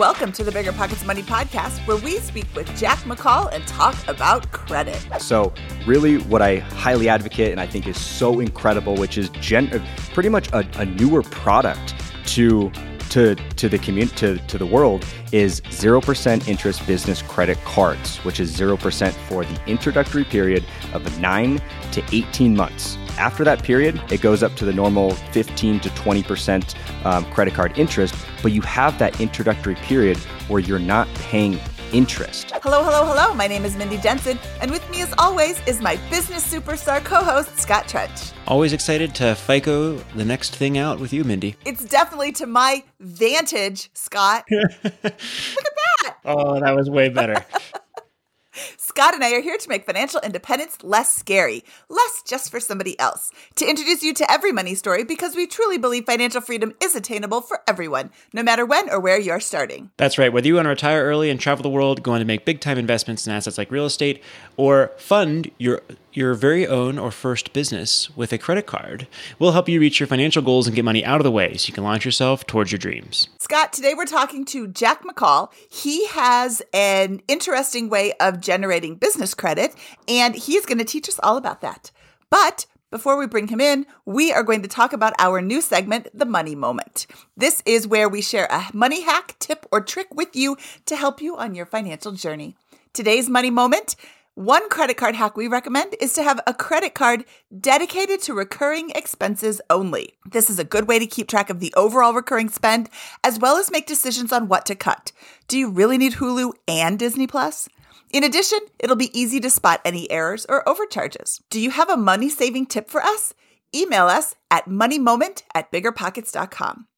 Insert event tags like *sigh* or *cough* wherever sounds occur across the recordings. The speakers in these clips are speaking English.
Welcome to the Bigger Pockets Money Podcast, where we speak with Jack McCall and talk about credit. So, really, what I highly advocate and I think is so incredible, which is gen- uh, pretty much a, a newer product to to to the community to, to the world is 0% interest business credit cards which is 0% for the introductory period of 9 to 18 months after that period it goes up to the normal 15 to 20% um, credit card interest but you have that introductory period where you're not paying interest. Hello, hello, hello. My name is Mindy Jensen, and with me, as always, is my business superstar co host, Scott Trench. Always excited to FICO the next thing out with you, Mindy. It's definitely to my vantage, Scott. *laughs* Look at that. Oh, that was way better. *laughs* Scott and I are here to make financial independence less scary, less just for somebody else, to introduce you to every money story because we truly believe financial freedom is attainable for everyone, no matter when or where you're starting. That's right. Whether you want to retire early and travel the world, going to make big time investments in assets like real estate, or fund your your very own or first business with a credit card. We'll help you reach your financial goals and get money out of the way so you can launch yourself towards your dreams. Scott, today we're talking to Jack McCall. He has an interesting way of generating business credit, and he's going to teach us all about that. But before we bring him in, we are going to talk about our new segment, The Money Moment. This is where we share a money hack, tip, or trick with you to help you on your financial journey. Today's Money Moment one credit card hack we recommend is to have a credit card dedicated to recurring expenses only. This is a good way to keep track of the overall recurring spend as well as make decisions on what to cut. Do you really need Hulu and Disney Plus? In addition, it'll be easy to spot any errors or overcharges. Do you have a money saving tip for us? Email us at moneymoment at biggerpockets.com.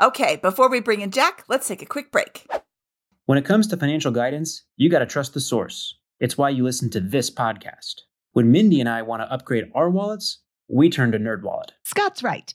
Okay, before we bring in Jack, let's take a quick break. When it comes to financial guidance, you got to trust the source. It's why you listen to this podcast. When Mindy and I want to upgrade our wallets, we turn to NerdWallet. Scott's right.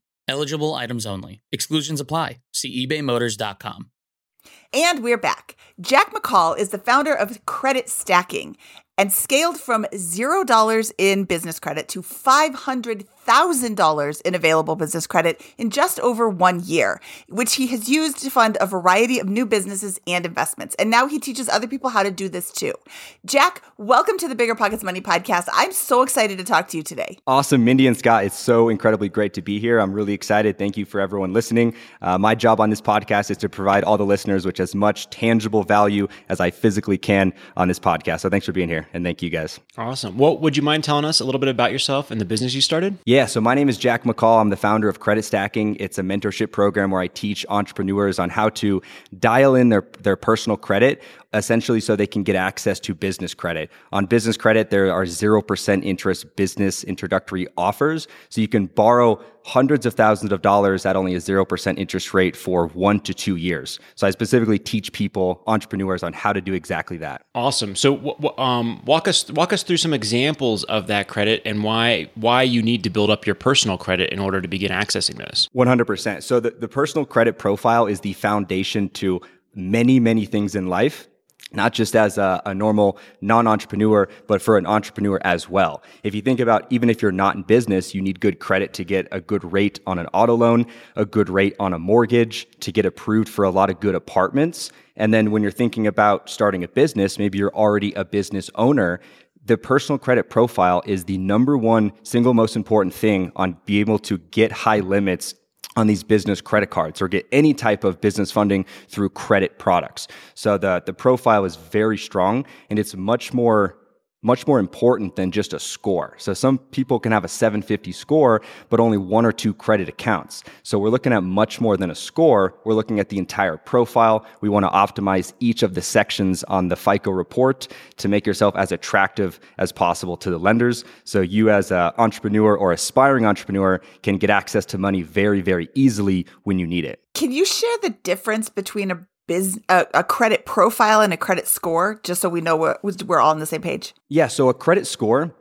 Eligible items only. Exclusions apply. See ebaymotors.com. And we're back. Jack McCall is the founder of Credit Stacking and scaled from $0 in business credit to $500,000 in available business credit in just over one year, which he has used to fund a variety of new businesses and investments. And now he teaches other people how to do this too. Jack, welcome to the Bigger Pockets Money podcast. I'm so excited to talk to you today. Awesome. Mindy and Scott, it's so incredibly great to be here. I'm really excited. Thank you for everyone listening. Uh, my job on this podcast is to provide all the listeners with as much tangible value as I physically can on this podcast. So thanks for being here and thank you guys. Awesome. Well, would you mind telling us a little bit about yourself and the business you started? Yeah, so my name is Jack McCall. I'm the founder of Credit Stacking. It's a mentorship program where I teach entrepreneurs on how to dial in their, their personal credit essentially so they can get access to business credit. On business credit, there are 0% interest business introductory offers. So you can borrow hundreds of thousands of dollars at only a 0% interest rate for one to two years. So I specifically teach people, entrepreneurs, on how to do exactly that. Awesome. So w- w- um, walk us walk us through some examples of that credit and why why you need to build up your personal credit in order to begin accessing this. 100%. So the, the personal credit profile is the foundation to many, many things in life not just as a, a normal non-entrepreneur, but for an entrepreneur as well. If you think about even if you're not in business, you need good credit to get a good rate on an auto loan, a good rate on a mortgage, to get approved for a lot of good apartments. And then when you're thinking about starting a business, maybe you're already a business owner, the personal credit profile is the number one single most important thing on being able to get high limits on these business credit cards or get any type of business funding through credit products. So the, the profile is very strong and it's much more much more important than just a score. So some people can have a 750 score, but only one or two credit accounts. So we're looking at much more than a score. We're looking at the entire profile. We want to optimize each of the sections on the FICO report to make yourself as attractive as possible to the lenders. So you as an entrepreneur or aspiring entrepreneur can get access to money very, very easily when you need it. Can you share the difference between a biz a, a, credit profile and a credit score, just so we know we're, we're all on the same page? Yeah. So a credit score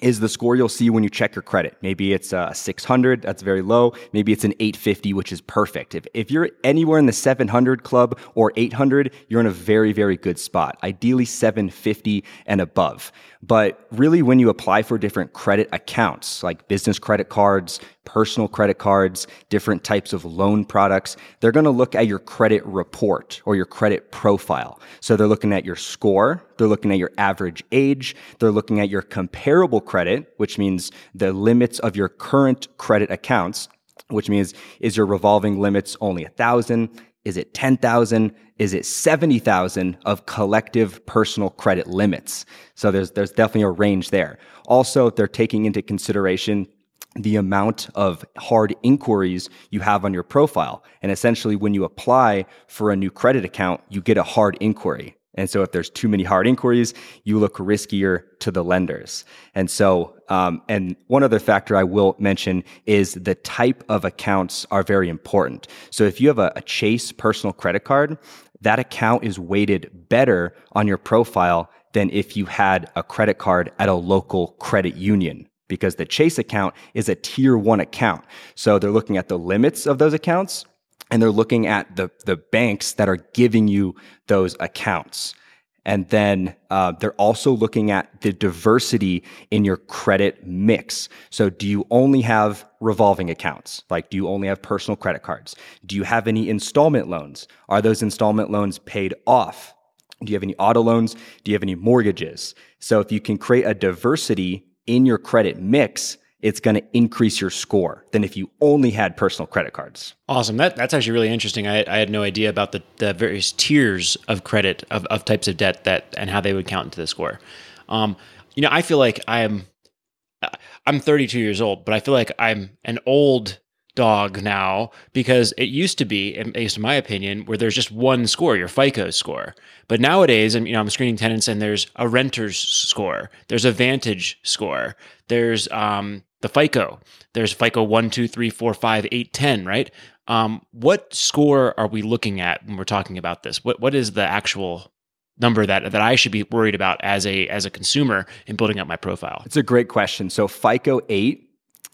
is the score you'll see when you check your credit. Maybe it's uh, a 600, that's very low. Maybe it's an 850, which is perfect. If, if you're anywhere in the 700 club or 800, you're in a very, very good spot. Ideally 750 and above. But really, when you apply for different credit accounts, like business credit cards, personal credit cards, different types of loan products, they're going to look at your credit report or your credit profile. So they're looking at your score, they're looking at your average age, they're looking at your comparable credit, which means the limits of your current credit accounts, which means is your revolving limits only a thousand? Is it 10,000? Is it 70,000 of collective personal credit limits? So there's, there's definitely a range there. Also, they're taking into consideration the amount of hard inquiries you have on your profile. And essentially, when you apply for a new credit account, you get a hard inquiry. And so, if there's too many hard inquiries, you look riskier to the lenders. And so, um, and one other factor I will mention is the type of accounts are very important. So, if you have a, a Chase personal credit card, that account is weighted better on your profile than if you had a credit card at a local credit union because the Chase account is a tier one account. So they're looking at the limits of those accounts and they're looking at the, the banks that are giving you those accounts. And then uh, they're also looking at the diversity in your credit mix. So, do you only have revolving accounts? Like, do you only have personal credit cards? Do you have any installment loans? Are those installment loans paid off? Do you have any auto loans? Do you have any mortgages? So, if you can create a diversity in your credit mix, it's going to increase your score than if you only had personal credit cards. Awesome. That, that's actually really interesting. I, I had no idea about the, the various tiers of credit of, of types of debt that and how they would count into the score. Um, you know, I feel like I'm I'm 32 years old, but I feel like I'm an old dog now because it used to be, at least in my opinion, where there's just one score, your FICO score. But nowadays, and you know, I'm screening tenants, and there's a renter's score, there's a Vantage score, there's um, the FICO. There's FICO 1, 2, 3, 4, 5, 8, 10, right? Um, what score are we looking at when we're talking about this? What what is the actual number that that I should be worried about as a as a consumer in building up my profile? It's a great question. So FICO 8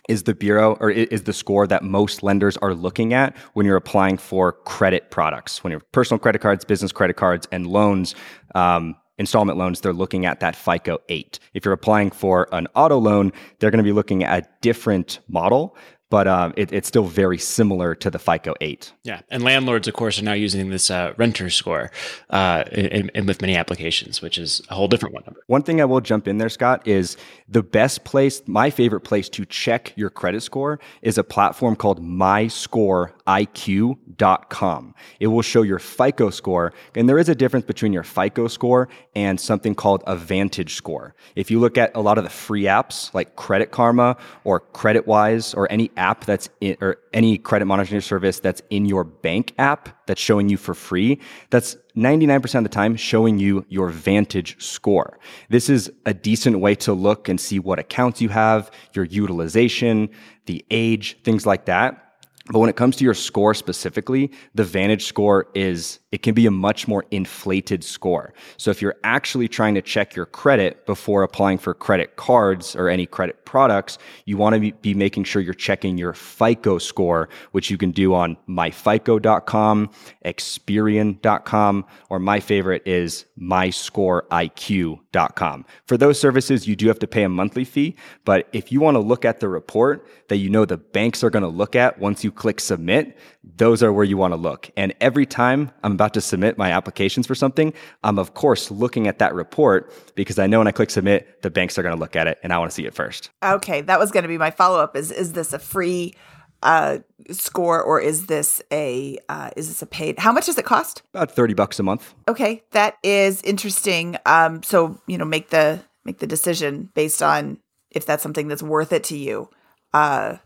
is the bureau or is the score that most lenders are looking at when you're applying for credit products. When you're personal credit cards, business credit cards, and loans, um, installment loans, they're looking at that FICO 8. If you're applying for an auto loan, they're going to be looking at a different model but um, it, it's still very similar to the FICO 8. Yeah, and landlords, of course, are now using this uh, renter score uh, in, in, with many applications, which is a whole different one. One thing I will jump in there, Scott, is the best place, my favorite place to check your credit score is a platform called MyScoreIQ.com. It will show your FICO score, and there is a difference between your FICO score and something called a Vantage score. If you look at a lot of the free apps like Credit Karma or CreditWise or any app that's in, or any credit monitoring service that's in your bank app that's showing you for free, that's 99% of the time showing you your Vantage score. This is a decent way to look and see what accounts you have, your utilization, the age, things like that. But when it comes to your score specifically, the Vantage score is it can be a much more inflated score. So if you're actually trying to check your credit before applying for credit cards or any credit products, you want to be making sure you're checking your FICO score, which you can do on myfico.com, Experian.com, or my favorite is myscoreiq.com. For those services, you do have to pay a monthly fee, but if you want to look at the report that you know the banks are going to look at once you click submit, those are where you want to look. And every time I'm about to submit my applications for something, I'm of course looking at that report because I know when I click submit, the banks are going to look at it and I want to see it first. Okay, that was going to be my follow up. Is is this a free uh, score or is this a uh, is this a paid? How much does it cost? About thirty bucks a month. Okay, that is interesting. Um, so you know, make the make the decision based on if that's something that's worth it to you. Uh,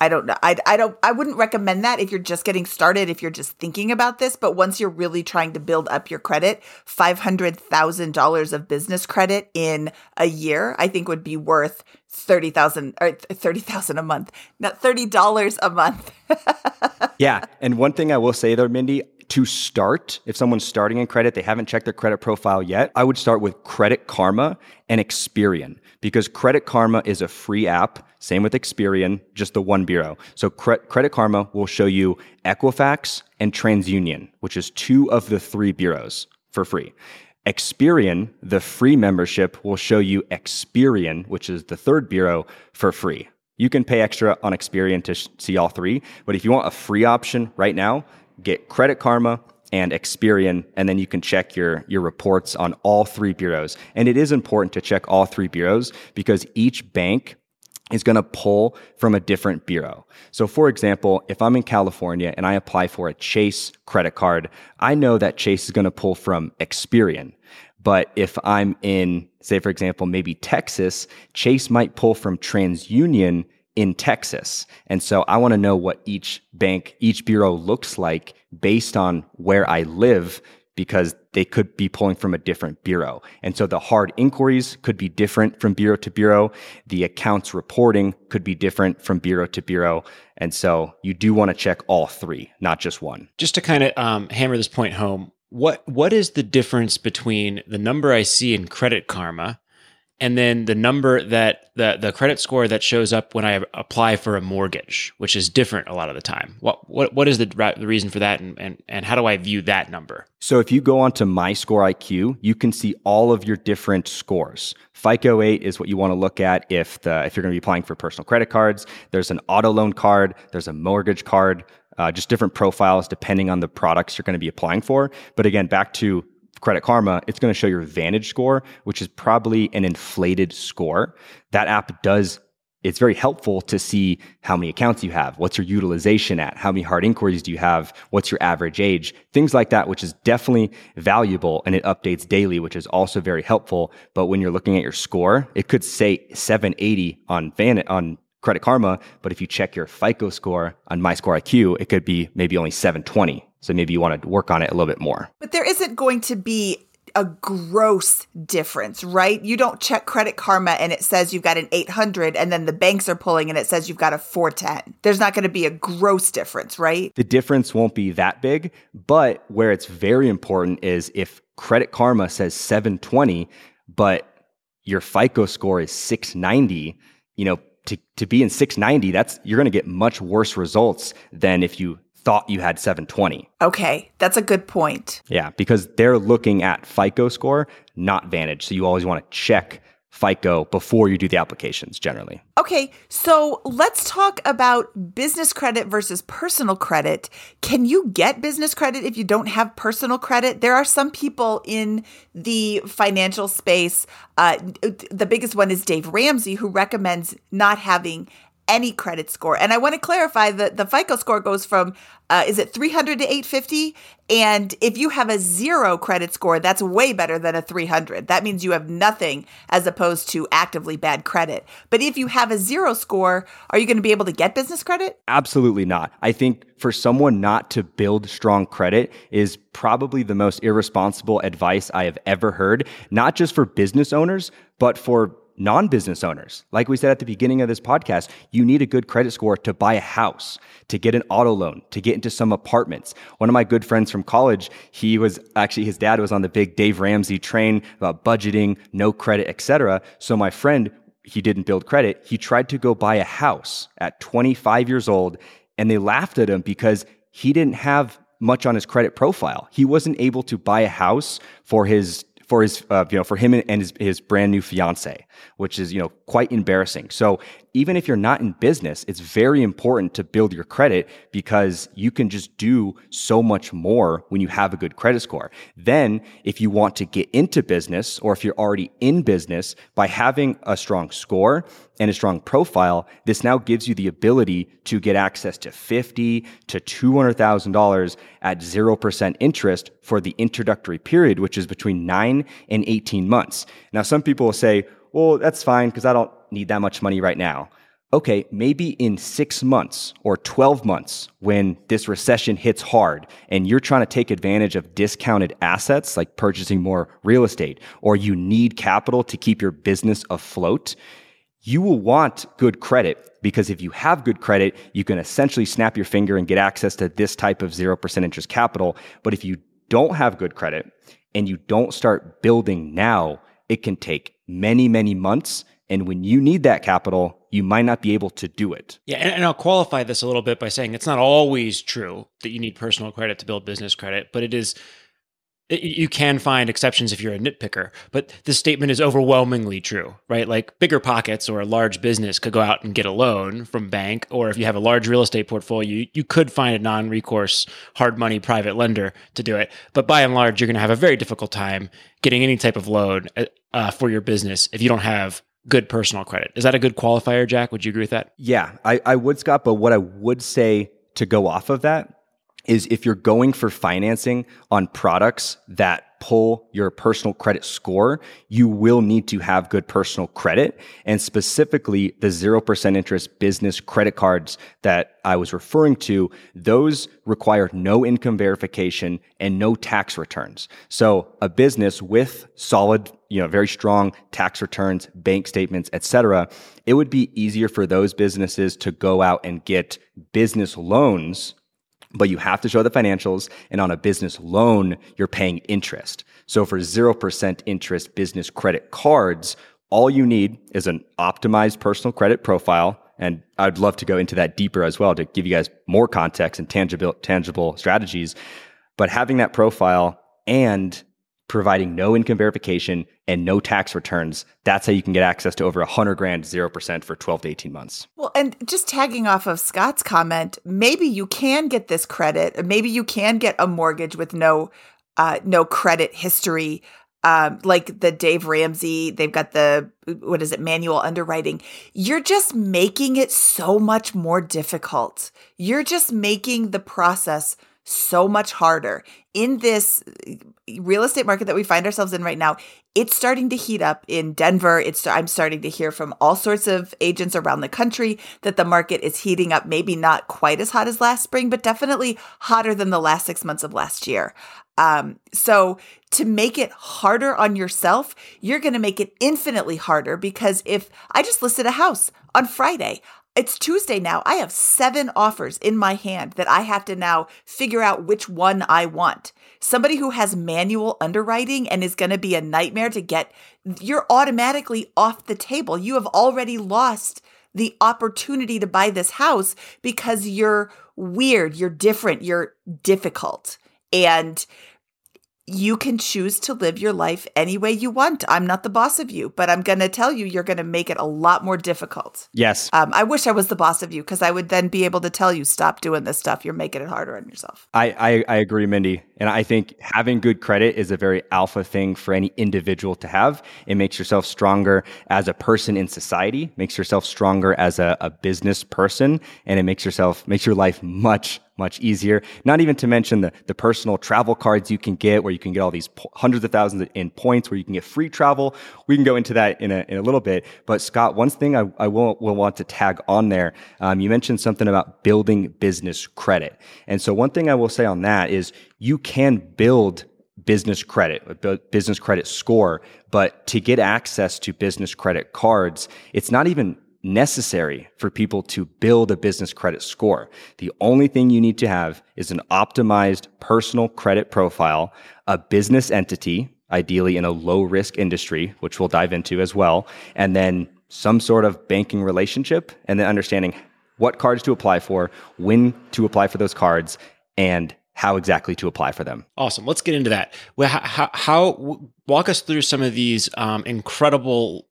I don't know. I, I don't. I wouldn't recommend that if you're just getting started. If you're just thinking about this, but once you're really trying to build up your credit, five hundred thousand dollars of business credit in a year, I think would be worth thirty thousand or thirty thousand a month, not thirty dollars a month. *laughs* yeah, and one thing I will say though, Mindy, to start, if someone's starting in credit, they haven't checked their credit profile yet, I would start with Credit Karma and Experian because Credit Karma is a free app. Same with Experian, just the one bureau. So Cre- Credit Karma will show you Equifax and TransUnion, which is two of the three bureaus for free. Experian, the free membership, will show you Experian, which is the third bureau, for free. You can pay extra on Experian to sh- see all three, but if you want a free option right now, get Credit Karma and Experian, and then you can check your, your reports on all three bureaus. And it is important to check all three bureaus because each bank is going to pull from a different bureau. So, for example, if I'm in California and I apply for a Chase credit card, I know that Chase is going to pull from Experian. But if I'm in, say, for example, maybe Texas, Chase might pull from TransUnion in Texas. And so I want to know what each bank, each bureau looks like based on where I live because they could be pulling from a different bureau. And so the hard inquiries could be different from bureau to bureau. The accounts reporting could be different from bureau to bureau. And so you do want to check all three, not just one. Just to kind of um, hammer this point home, what what is the difference between the number I see in Credit Karma and then the number that the the credit score that shows up when I apply for a mortgage, which is different a lot of the time. What what what is the, the reason for that, and, and and how do I view that number? So if you go onto My Score IQ, you can see all of your different scores. FICO 8 is what you want to look at if the if you're going to be applying for personal credit cards. There's an auto loan card, there's a mortgage card, uh, just different profiles depending on the products you're going to be applying for. But again, back to Credit Karma, it's going to show your Vantage score, which is probably an inflated score. That app does it's very helpful to see how many accounts you have, what's your utilization at, how many hard inquiries do you have, what's your average age, things like that, which is definitely valuable and it updates daily, which is also very helpful. But when you're looking at your score, it could say 780 on Van on Credit Karma, but if you check your FICO score on MyScoreIQ, it could be maybe only 720. So maybe you want to work on it a little bit more. But there isn't going to be a gross difference, right? You don't check Credit Karma and it says you've got an 800 and then the banks are pulling and it says you've got a 410. There's not going to be a gross difference, right? The difference won't be that big, but where it's very important is if Credit Karma says 720, but your FICO score is 690, you know, to, to be in 690, that's you're going to get much worse results than if you thought you had 720. Okay, that's a good point. Yeah, because they're looking at FICO score, not Vantage. So you always want to check FICO before you do the applications generally. Okay, so let's talk about business credit versus personal credit. Can you get business credit if you don't have personal credit? There are some people in the financial space. Uh, the biggest one is Dave Ramsey, who recommends not having any credit score. And I want to clarify that the FICO score goes from uh, is it 300 to 850? And if you have a zero credit score, that's way better than a 300. That means you have nothing as opposed to actively bad credit. But if you have a zero score, are you going to be able to get business credit? Absolutely not. I think for someone not to build strong credit is probably the most irresponsible advice I have ever heard, not just for business owners, but for non business owners. Like we said at the beginning of this podcast, you need a good credit score to buy a house, to get an auto loan, to get into some apartments. One of my good friends from college, he was actually, his dad was on the big Dave Ramsey train about budgeting, no credit, etc. So my friend, he didn't build credit. He tried to go buy a house at 25 years old, and they laughed at him because he didn't have much on his credit profile. He wasn't able to buy a house for his for his uh, you know for him and his, his brand new fiance which is you know quite embarrassing. So even if you're not in business it's very important to build your credit because you can just do so much more when you have a good credit score. Then if you want to get into business or if you're already in business by having a strong score and a strong profile this now gives you the ability to get access to 50 to $200000 at 0% interest for the introductory period which is between 9 and 18 months. Now some people will say well, that's fine because I don't need that much money right now. Okay, maybe in six months or 12 months when this recession hits hard and you're trying to take advantage of discounted assets like purchasing more real estate, or you need capital to keep your business afloat, you will want good credit because if you have good credit, you can essentially snap your finger and get access to this type of 0% interest capital. But if you don't have good credit and you don't start building now, it can take many, many months. And when you need that capital, you might not be able to do it. Yeah, and, and, I'll qualify this a little bit by saying it's not always true that you need personal credit to build business credit, but it is you can find exceptions if you're a nitpicker, but this statement is overwhelmingly true, right? Like bigger pockets or a large business could go out and get a loan from bank, or if you have a large real estate portfolio, you, you could find a non-recourse hard money private lender to do it. But by and large, you're going to have a very difficult time getting any type of loan uh, for your business if you don't have good personal credit. Is that a good qualifier, Jack? Would you agree with that? Yeah, I, I would, Scott. But what I would say to go off of that is if you're going for financing on products that pull your personal credit score, you will need to have good personal credit. And specifically, the 0% interest business credit cards that I was referring to, those require no income verification and no tax returns. So a business with solid, you know, very strong tax returns, bank statements, etc., it would be easier for those businesses to go out and get business loans but you have to show the financials. And on a business loan, you're paying interest. So for 0% interest business credit cards, all you need is an optimized personal credit profile. And I'd love to go into that deeper as well to give you guys more context and tangible, tangible strategies. But having that profile and providing no income verification and no tax returns, that's how you can get access to over 100 grand, 0% for 12 to 18 months. Well, and just tagging off of Scott's comment, maybe you can get this credit. Maybe you can get a mortgage with no uh, no credit history. Um, like the Dave Ramsey, they've got the what is it, manual underwriting. You're just making it so much more difficult. You're just making the process so much harder in this real estate market that we find ourselves in right now. It's starting to heat up in Denver. It's I'm starting to hear from all sorts of agents around the country that the market is heating up, maybe not quite as hot as last spring, but definitely hotter than the last 6 months of last year. Um, so to make it harder on yourself, you're going to make it infinitely harder because if I just listed a house on Friday, it's Tuesday now. I have seven offers in my hand that I have to now figure out which one I want. Somebody who has manual underwriting and is going to be a nightmare to get, you're automatically off the table. You have already lost the opportunity to buy this house because you're weird, you're different, you're difficult. And you can choose to live your life any way you want. I'm not the boss of you, but I'm going to tell you, you're going to make it a lot more difficult. Yes. Um, I wish I was the boss of you because I would then be able to tell you, stop doing this stuff. You're making it harder on yourself. I, I, I agree, Mindy. And I think having good credit is a very alpha thing for any individual to have. It makes yourself stronger as a person in society, makes yourself stronger as a, a business person, and it makes yourself, makes your life much, much easier. Not even to mention the, the personal travel cards you can get where you can get all these po- hundreds of thousands in points where you can get free travel. We can go into that in a, in a little bit. But Scott, one thing I, I will, will want to tag on there, um, you mentioned something about building business credit. And so one thing I will say on that is you can build business credit, a business credit score. But to get access to business credit cards, it's not even necessary for people to build a business credit score. The only thing you need to have is an optimized personal credit profile, a business entity, ideally in a low risk industry, which we'll dive into as well, and then some sort of banking relationship, and then understanding what cards to apply for, when to apply for those cards, and how exactly to apply for them. Awesome. Let's get into that. Well, how, how walk us through some of these um, incredible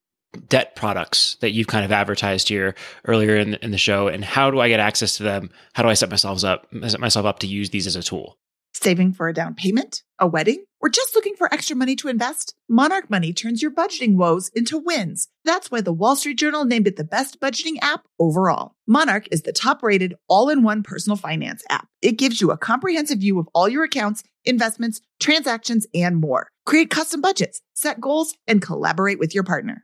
debt products that you've kind of advertised here earlier in the, in the show, and how do I get access to them? How do I set myself up set myself up to use these as a tool? Saving for a down payment, a wedding, or just looking for extra money to invest? Monarch Money turns your budgeting woes into wins. That's why the Wall Street Journal named it the best budgeting app overall. Monarch is the top rated all in one personal finance app. It gives you a comprehensive view of all your accounts, investments, transactions, and more. Create custom budgets, set goals, and collaborate with your partner.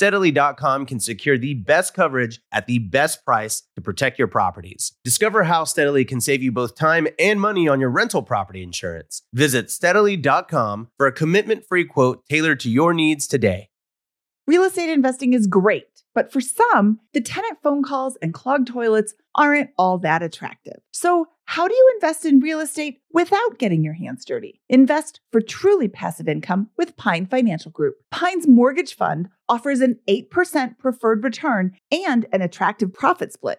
steadily.com can secure the best coverage at the best price to protect your properties. Discover how Steadily can save you both time and money on your rental property insurance. Visit steadily.com for a commitment free quote tailored to your needs today. Real estate investing is great, but for some, the tenant phone calls and clogged toilets aren't all that attractive. So, how do you invest in real estate without getting your hands dirty? Invest for truly passive income with Pine Financial Group. Pine's mortgage fund offers an 8% preferred return and an attractive profit split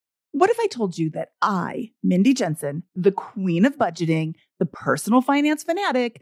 What if I told you that I, Mindy Jensen, the queen of budgeting, the personal finance fanatic,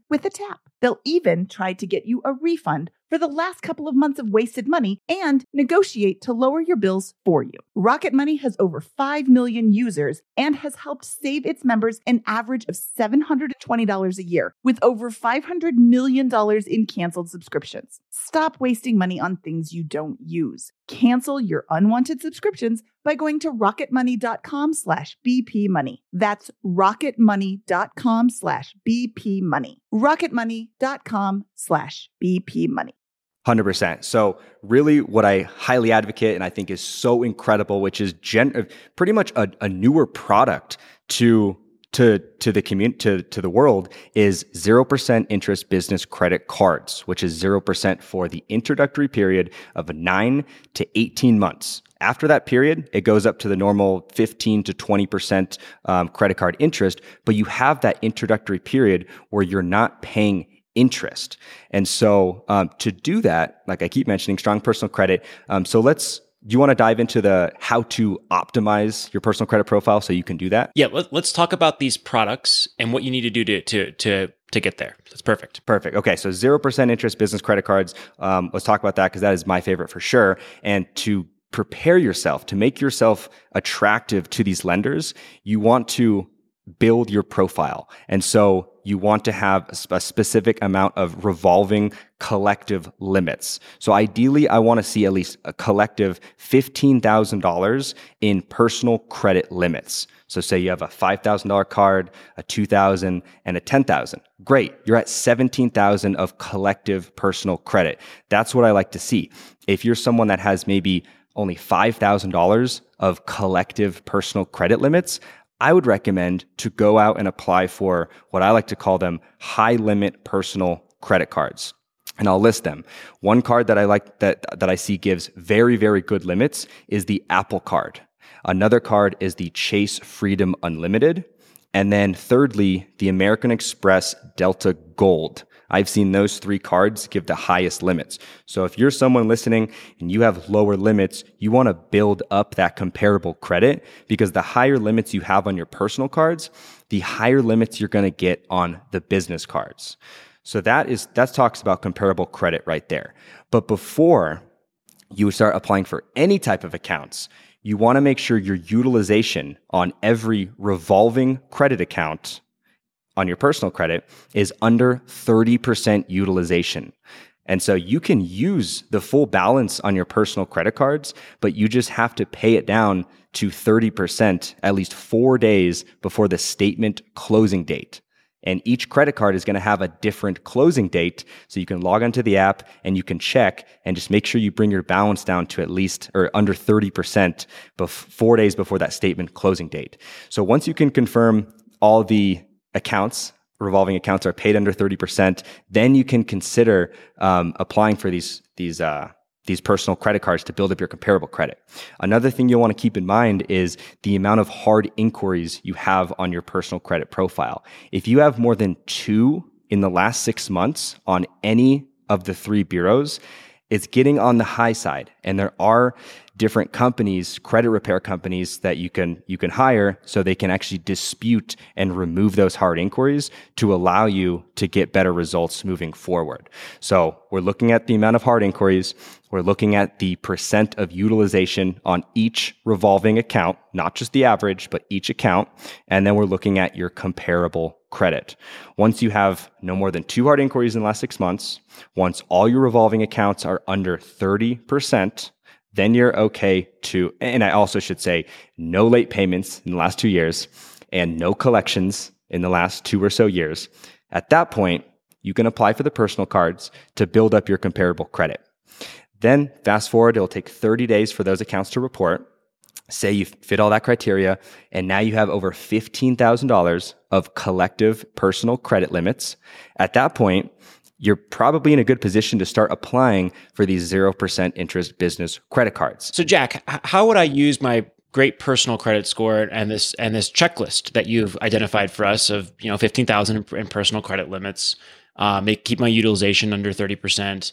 with a tap. They'll even try to get you a refund for the last couple of months of wasted money and negotiate to lower your bills for you. Rocket Money has over 5 million users and has helped save its members an average of $720 a year with over $500 million in canceled subscriptions. Stop wasting money on things you don't use. Cancel your unwanted subscriptions by going to rocketmoney.com slash bpmoney. That's rocketmoney.com slash bpmoney. rocketmoney.com slash bpmoney. 100%. So, really, what I highly advocate and I think is so incredible, which is gen- pretty much a, a newer product to to to the community to to the world is 0% interest business credit cards which is 0% for the introductory period of 9 to 18 months. After that period it goes up to the normal 15 to 20% um, credit card interest but you have that introductory period where you're not paying interest. And so um, to do that like i keep mentioning strong personal credit um, so let's do you want to dive into the how to optimize your personal credit profile so you can do that? Yeah, let, us talk about these products and what you need to do to to to to get there. That's perfect. Perfect. Okay, so zero percent interest business credit cards. Um, let's talk about that because that is my favorite for sure. And to prepare yourself to make yourself attractive to these lenders, you want to build your profile. And so you want to have a specific amount of revolving collective limits. So ideally, I want to see at least a collective $15,000 in personal credit limits. So say you have a $5,000 card, a 2,000 and a 10,000. Great. You're at 17,000 of collective personal credit. That's what I like to see. If you're someone that has maybe only $5,000 of collective personal credit limits, I would recommend to go out and apply for what I like to call them high limit personal credit cards. And I'll list them. One card that I like that, that I see gives very, very good limits is the Apple card. Another card is the Chase Freedom Unlimited. And then thirdly, the American Express Delta Gold. I've seen those three cards give the highest limits. So if you're someone listening and you have lower limits, you want to build up that comparable credit because the higher limits you have on your personal cards, the higher limits you're going to get on the business cards. So that is, that talks about comparable credit right there. But before you start applying for any type of accounts, you want to make sure your utilization on every revolving credit account on your personal credit is under 30% utilization. And so you can use the full balance on your personal credit cards, but you just have to pay it down to 30% at least four days before the statement closing date. And each credit card is going to have a different closing date. So you can log onto the app and you can check and just make sure you bring your balance down to at least or under 30% bef- four days before that statement closing date. So once you can confirm all the accounts, revolving accounts are paid under 30%, then you can consider um, applying for these, these, uh, these personal credit cards to build up your comparable credit. Another thing you'll want to keep in mind is the amount of hard inquiries you have on your personal credit profile. If you have more than two in the last six months on any of the three bureaus, it's getting on the high side. And there are different companies, credit repair companies that you can you can hire so they can actually dispute and remove those hard inquiries to allow you to get better results moving forward. So, we're looking at the amount of hard inquiries, we're looking at the percent of utilization on each revolving account, not just the average, but each account, and then we're looking at your comparable credit. Once you have no more than two hard inquiries in the last six months, once all your revolving accounts are under 30%, then you're okay to, and I also should say, no late payments in the last two years and no collections in the last two or so years. At that point, you can apply for the personal cards to build up your comparable credit. Then fast forward, it'll take 30 days for those accounts to report say you fit all that criteria, and now you have over $15,000 of collective personal credit limits. At that point, you're probably in a good position to start applying for these 0% interest business credit cards. So, Jack, how would I use my great personal credit score and this and this checklist that you've identified for us of you know 15,000 in personal credit limits, uh, make keep my utilization under 30%,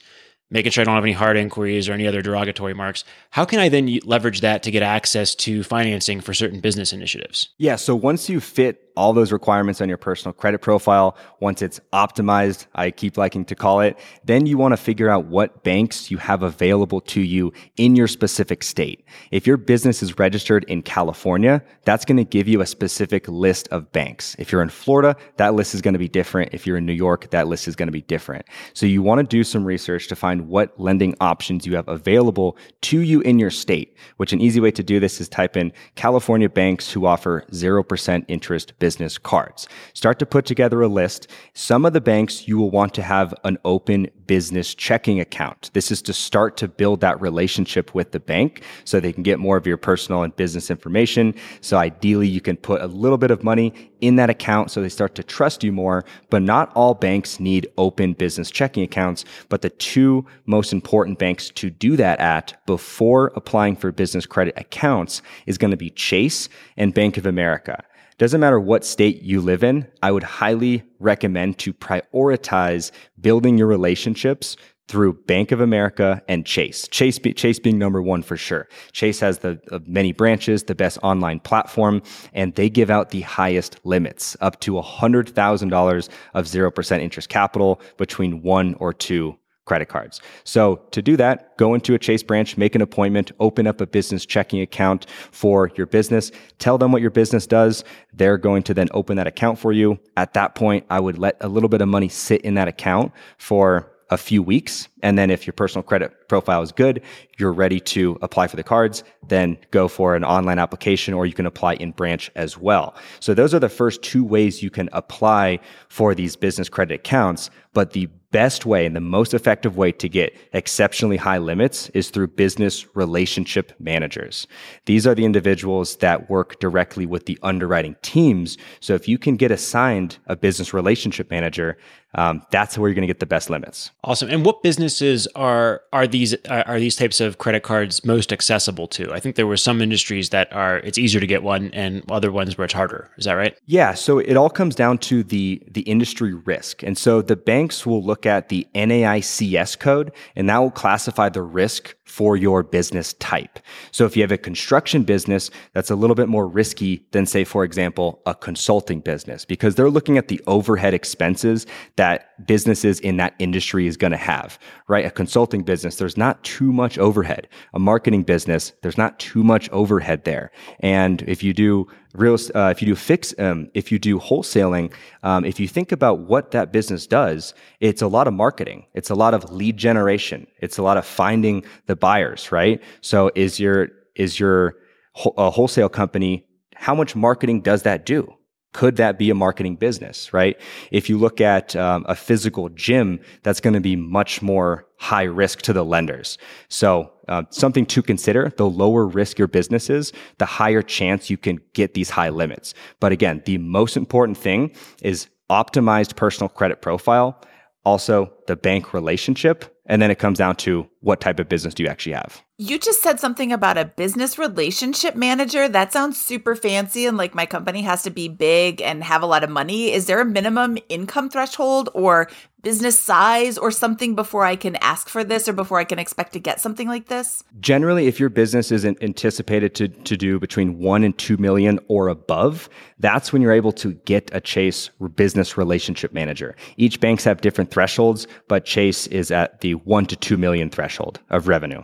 making sure I don't have any hard inquiries or any other derogatory marks. How can I then leverage that to get access to financing for certain business initiatives? Yeah. So once you fit all those requirements on your personal credit profile, once it's optimized, I keep liking to call it, then you want to figure out what banks you have available to you in your specific state. If your business is registered in California, that's going to give you a specific list of banks. If you're in Florida, that list is going to be different. If you're in New York, that list is going to be different. So you want to do some research to find what lending options you have available to you in your state, which an easy way to do this is type in California banks who offer 0% interest business cards. Start to put together a list. Some of the banks you will want to have an open business checking account. This is to start to build that relationship with the bank so they can get more of your personal and business information. So ideally you can put a little bit of money in that account so they start to trust you more. But not all banks need open business checking accounts. But the two most important banks to do that at before applying for business credit accounts is going to be Chase and Bank of America. Doesn't matter what state you live in, I would highly recommend to prioritize building your relationships through Bank of America and Chase. Chase, Chase being number one for sure. Chase has the uh, many branches, the best online platform, and they give out the highest limits, up to $100,000 of 0% interest capital between one or two credit cards. So to do that, go into a Chase branch, make an appointment, open up a business checking account for your business, tell them what your business does. They're going to then open that account for you. At that point, I would let a little bit of money sit in that account for a few weeks. And then if your personal credit profile is good, you're ready to apply for the cards, then go for an online application or you can apply in branch as well. So those are the first two ways you can apply for these business credit accounts. But the best way and the most effective way to get exceptionally high limits is through business relationship managers. These are the individuals that work directly with the underwriting teams. So if you can get assigned a business relationship manager, um, that's where you're going to get the best limits. Awesome. And what businesses are are these are these types of credit cards most accessible to? I think there were some industries that are it's easier to get one, and other ones where it's harder. Is that right? Yeah. So it all comes down to the the industry risk, and so the banks will look at the NAICS code, and that will classify the risk for your business type. So if you have a construction business, that's a little bit more risky than, say, for example, a consulting business, because they're looking at the overhead expenses that businesses in that industry is going to have, right? A consulting business, there's not too much overhead. A marketing business, there's not too much overhead there. And if you do real, uh, if you do fix, um, if you do wholesaling, um, if you think about what that business does, it's a lot of marketing. It's a lot of lead generation. It's a lot of finding the buyers, right? So is your, is your wholesale company, how much marketing does that do? Could that be a marketing business, right? If you look at um, a physical gym, that's going to be much more high risk to the lenders. So uh, something to consider, the lower risk your business is, the higher chance you can get these high limits. But again, the most important thing is optimized personal credit profile, also the bank relationship, and then it comes down to what type of business do you actually have. You just said something about a business relationship manager. That sounds super fancy and like my company has to be big and have a lot of money. Is there a minimum income threshold or business size or something before I can ask for this or before I can expect to get something like this? Generally, if your business is anticipated to, to do between one and two million or above, that's when you're able to get a Chase business relationship manager. Each banks have different thresholds, but Chase is at the one to two million threshold of revenue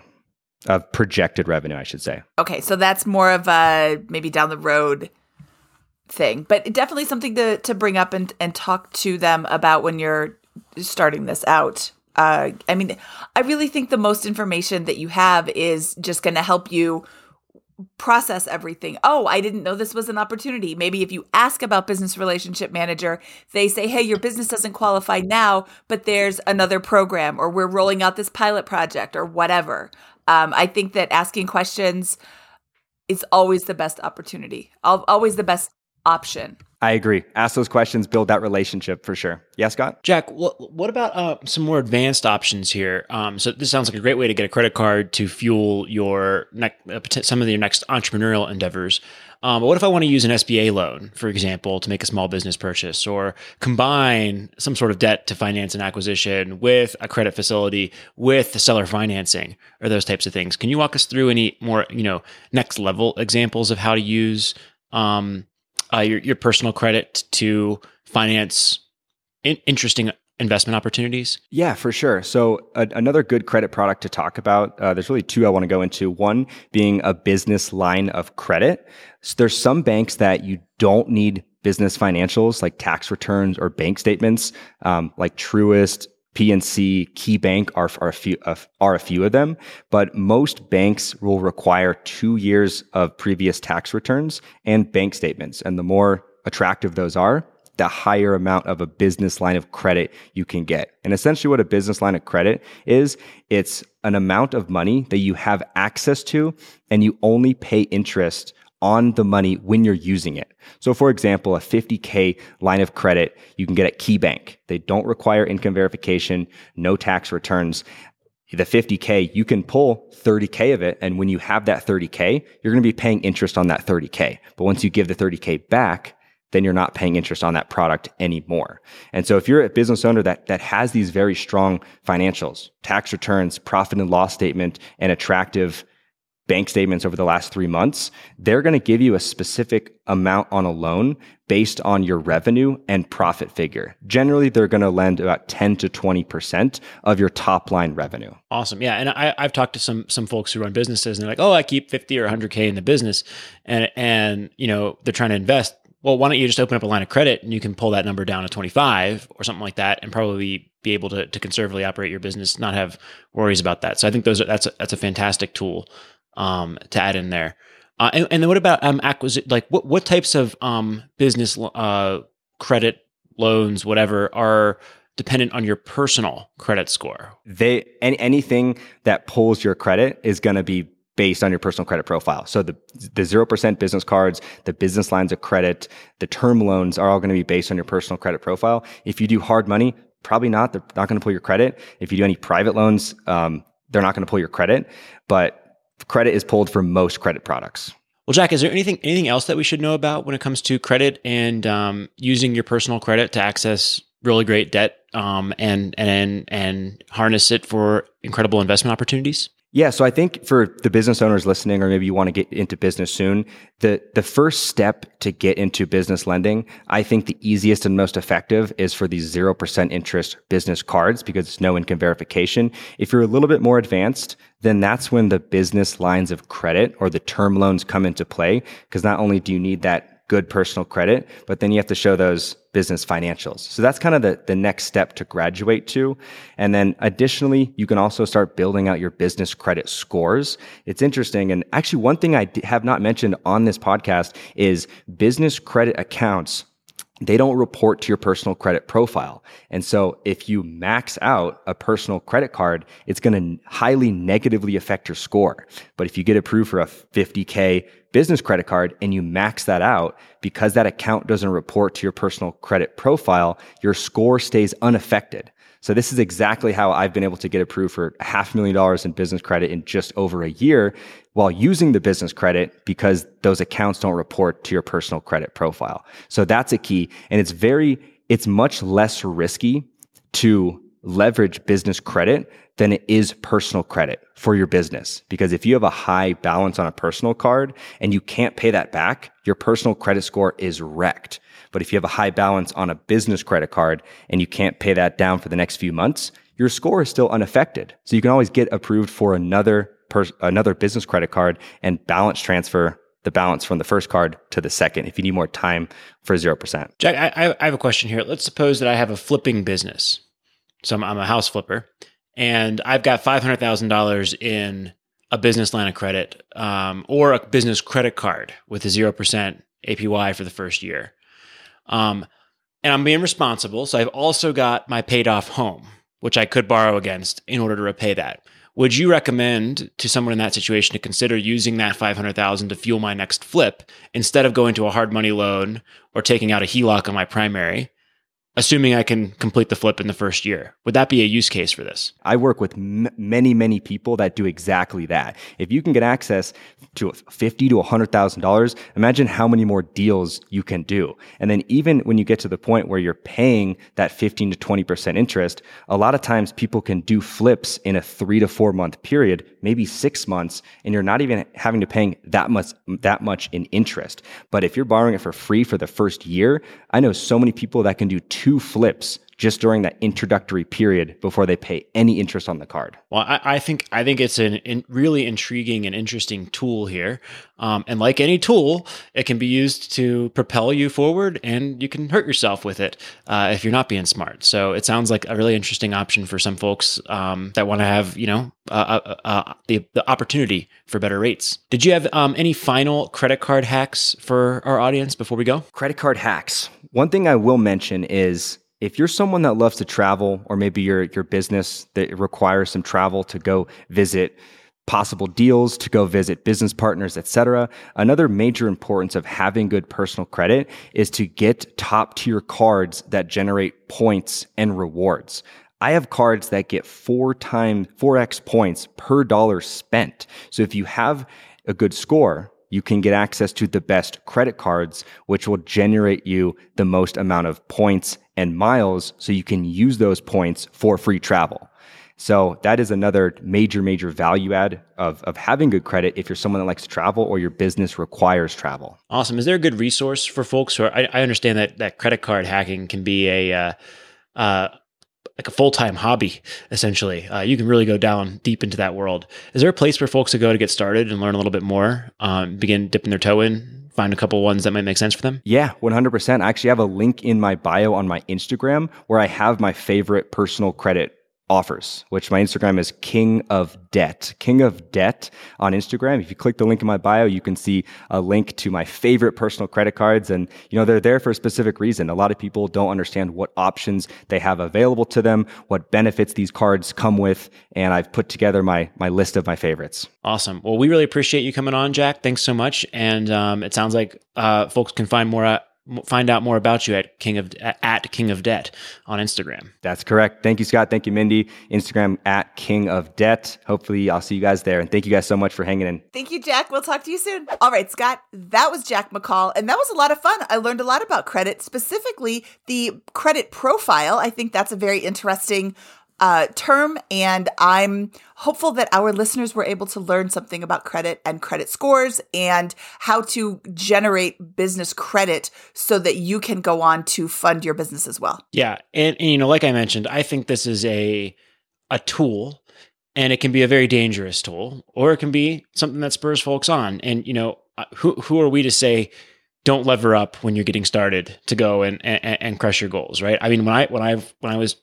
of projected revenue, I should say. Okay, so that's more of a maybe down the road thing, but definitely something to to bring up and and talk to them about when you're starting this out. Uh, I mean, I really think the most information that you have is just going to help you process everything. Oh, I didn't know this was an opportunity. Maybe if you ask about business relationship manager, they say, "Hey, your business doesn't qualify now, but there's another program or we're rolling out this pilot project or whatever." Um, I think that asking questions is always the best opportunity, always the best option. I agree. Ask those questions, build that relationship for sure. Yes, Scott? Jack, what, what about uh, some more advanced options here? Um, so this sounds like a great way to get a credit card to fuel your ne- uh, some of your next entrepreneurial endeavors. Um, but what if I want to use an SBA loan, for example, to make a small business purchase or combine some sort of debt to finance an acquisition with a credit facility with seller financing or those types of things? Can you walk us through any more, you know, next level examples of how to use um, uh, your your personal credit to finance in- interesting investment opportunities? Yeah, for sure. So a, another good credit product to talk about. Uh, there's really two I want to go into. One being a business line of credit. So there's some banks that you don't need business financials like tax returns or bank statements, um, like Truist, PNC, KeyBank are, are, a few, uh, are a few of them, but most banks will require two years of previous tax returns and bank statements. And the more attractive those are, the higher amount of a business line of credit you can get. And essentially, what a business line of credit is, it's an amount of money that you have access to and you only pay interest on the money when you're using it. So, for example, a 50K line of credit you can get at KeyBank. They don't require income verification, no tax returns. The 50K, you can pull 30K of it. And when you have that 30K, you're going to be paying interest on that 30K. But once you give the 30K back, then you're not paying interest on that product anymore. And so if you're a business owner that, that has these very strong financials, tax returns, profit and loss statement, and attractive bank statements over the last three months, they're going to give you a specific amount on a loan based on your revenue and profit figure. Generally, they're going to lend about 10 to 20% of your top line revenue. Awesome. Yeah. And I, have talked to some, some folks who run businesses and they're like, oh, I keep 50 or 100K in the business. And, and, you know, they're trying to invest. Well, why don't you just open up a line of credit and you can pull that number down to 25 or something like that and probably be able to, to conservatively operate your business, not have worries about that. So I think those are, that's a, that's a fantastic tool um, to add in there. Uh, and, and, then what about um, acquisition? Like what what types of um, business uh, credit loans, whatever, are dependent on your personal credit score? They any, anything that pulls your credit is going to be based on your personal credit profile. So the the zero percent business cards, the business lines of credit, the term loans are all going to be based on your personal credit profile. If you do hard money, probably not. They're not going to pull your credit. If you do any private loans, um, they're not going to pull your credit. But credit is pulled for most credit products. Well, Jack, is there anything anything else that we should know about when it comes to credit and um, using your personal credit to access really great debt um, and and and harness it for incredible investment opportunities? Yeah, so I think for the business owners listening, or maybe you want to get into business soon, the the first step to get into business lending, I think the easiest and most effective is for these zero percent interest business cards because it's no income verification. If you're a little bit more advanced, then that's when the business lines of credit or the term loans come into play. Because not only do you need that good personal credit, but then you have to show those business financials. So that's kind of the, the next step to graduate to. And then additionally, you can also start building out your business credit scores. It's interesting. And actually, one thing I have not mentioned on this podcast is business credit accounts they don't report to your personal credit profile. And so if you max out a personal credit card, it's going to highly negatively affect your score. But if you get approved for a 50K business credit card and you max that out, because that account doesn't report to your personal credit profile, your score stays unaffected. So this is exactly how I've been able to get approved for half a million dollars in business credit in just over a year while using the business credit because those accounts don't report to your personal credit profile. So that's a key. And it's very, it's much less risky to leverage business credit than it is personal credit for your business. Because if you have a high balance on a personal card and you can't pay that back, your personal credit score is wrecked. But if you have a high balance on a business credit card and you can't pay that down for the next few months, your score is still unaffected. So you can always get approved for another another business credit card and balance transfer the balance from the first card to the second if you need more time for 0%. Jack, I, I have a question here. Let's suppose that I have a flipping business. So I'm, I'm a house flipper and I've got $500,000 in a business line of credit um, or a business credit card with a 0% APY for the first year. Um, and I'm being responsible. So I've also got my paid off home, which I could borrow against in order to repay that. Would you recommend to someone in that situation to consider using that 500,000 to fuel my next flip instead of going to a hard money loan or taking out a HELOC on my primary? Assuming I can complete the flip in the first year. Would that be a use case for this? I work with m- many, many people that do exactly that. If you can get access to fifty to hundred thousand dollars, imagine how many more deals you can do. And then even when you get to the point where you're paying that fifteen to twenty percent interest, a lot of times people can do flips in a three to four month period, maybe six months, and you're not even having to pay that much that much in interest. But if you're borrowing it for free for the first year, I know so many people that can do two flips just during that introductory period before they pay any interest on the card. Well, I, I think I think it's a in, really intriguing and interesting tool here, um, and like any tool, it can be used to propel you forward, and you can hurt yourself with it uh, if you're not being smart. So it sounds like a really interesting option for some folks um, that want to have you know uh, uh, the the opportunity for better rates. Did you have um, any final credit card hacks for our audience before we go? Credit card hacks. One thing I will mention is if you're someone that loves to travel, or maybe your your business that requires some travel to go visit possible deals, to go visit business partners, etc. Another major importance of having good personal credit is to get top tier cards that generate points and rewards. I have cards that get four times 4x points per dollar spent. So if you have a good score, you can get access to the best credit cards, which will generate you the most amount of points and miles so you can use those points for free travel. So that is another major, major value add of, of having good credit if you're someone that likes to travel or your business requires travel. Awesome. Is there a good resource for folks who are, I, I understand that, that credit card hacking can be a, uh, uh, like a full time hobby, essentially. Uh, you can really go down deep into that world. Is there a place for folks to go to get started and learn a little bit more, um, begin dipping their toe in, find a couple ones that might make sense for them? Yeah, 100%. I actually have a link in my bio on my Instagram where I have my favorite personal credit offers, which my Instagram is King of Debt. King of Debt on Instagram. If you click the link in my bio, you can see a link to my favorite personal credit cards. And, you know, they're there for a specific reason. A lot of people don't understand what options they have available to them, what benefits these cards come with. And I've put together my, my list of my favorites. Awesome. Well, we really appreciate you coming on, Jack. Thanks so much. And um, it sounds like uh, folks can find more find out more about you at King of at King of Debt on Instagram. That's correct. Thank you, Scott. Thank you, Mindy. Instagram at King of Debt. Hopefully, I'll see you guys there. And thank you guys so much for hanging in. Thank you, Jack. We'll talk to you soon. All right, Scott. That was Jack McCall, and that was a lot of fun. I learned a lot about credit, specifically the credit profile. I think that's a very interesting uh, term, and I'm hopeful that our listeners were able to learn something about credit and credit scores and how to generate business credit so that you can go on to fund your business as well. Yeah, and, and you know, like I mentioned, I think this is a a tool and it can be a very dangerous tool or it can be something that spurs folks on and you know uh, who who are we to say don't lever up when you're getting started to go and, and, and crush your goals right i mean when i when i when i was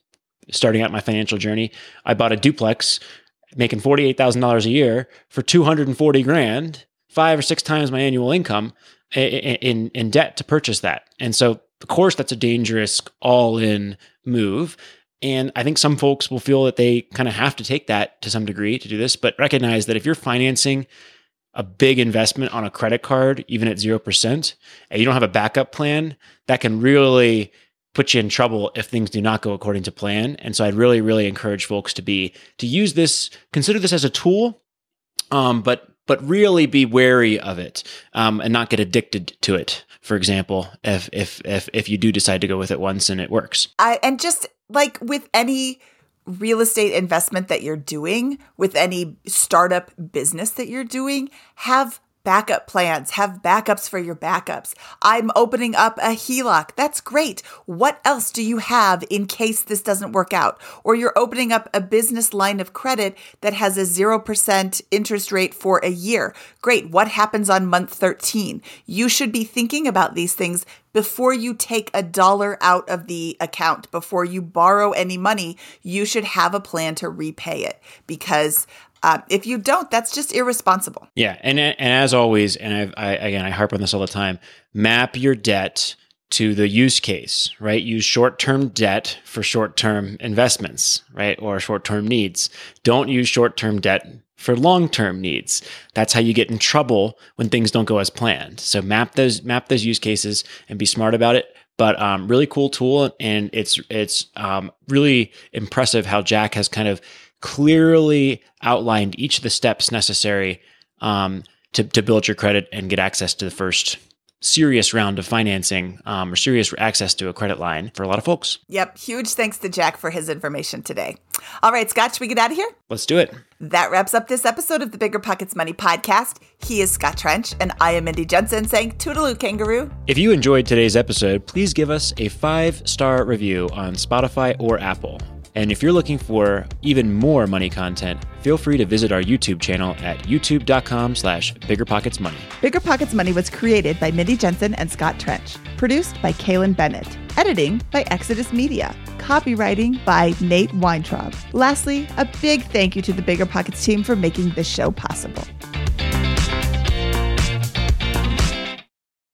starting out my financial journey, I bought a duplex making $48,000 a year for 240 grand, five or six times my annual income in, in debt to purchase that. And so, of course, that's a dangerous all in move. And I think some folks will feel that they kind of have to take that to some degree to do this, but recognize that if you're financing a big investment on a credit card, even at 0%, and you don't have a backup plan, that can really put you in trouble if things do not go according to plan. And so I'd really, really encourage folks to be to use this, consider this as a tool, um, but but really be wary of it um, and not get addicted to it. For example, if if if if you do decide to go with it once and it works, I, and just like with any real estate investment that you're doing, with any startup business that you're doing, have backup plans, have backups for your backups. I'm opening up a HELOC. That's great. What else do you have in case this doesn't work out? Or you're opening up a business line of credit that has a 0% interest rate for a year. Great. What happens on month 13? You should be thinking about these things before you take a dollar out of the account, before you borrow any money, you should have a plan to repay it because uh, if you don't, that's just irresponsible. Yeah, and and as always, and I've, I again I harp on this all the time. Map your debt to the use case, right? Use short term debt for short term investments, right, or short term needs. Don't use short term debt for long term needs. That's how you get in trouble when things don't go as planned. So map those map those use cases and be smart about it. But um, really cool tool, and it's it's um, really impressive how Jack has kind of clearly outlined each of the steps necessary um, to to build your credit and get access to the first serious round of financing um, or serious access to a credit line for a lot of folks. Yep. Huge thanks to Jack for his information today. All right, Scott, should we get out of here? Let's do it. That wraps up this episode of the Bigger Pockets Money podcast. He is Scott Trench, and I am Mindy Jensen saying Toodaloo Kangaroo. If you enjoyed today's episode, please give us a five star review on Spotify or Apple. And if you're looking for even more money content, feel free to visit our YouTube channel at youtube.com slash biggerpocketsmoney. Bigger Pockets Money was created by Mindy Jensen and Scott Trench. Produced by Kaylin Bennett. Editing by Exodus Media. Copywriting by Nate Weintraub. Lastly, a big thank you to the Bigger Pockets team for making this show possible.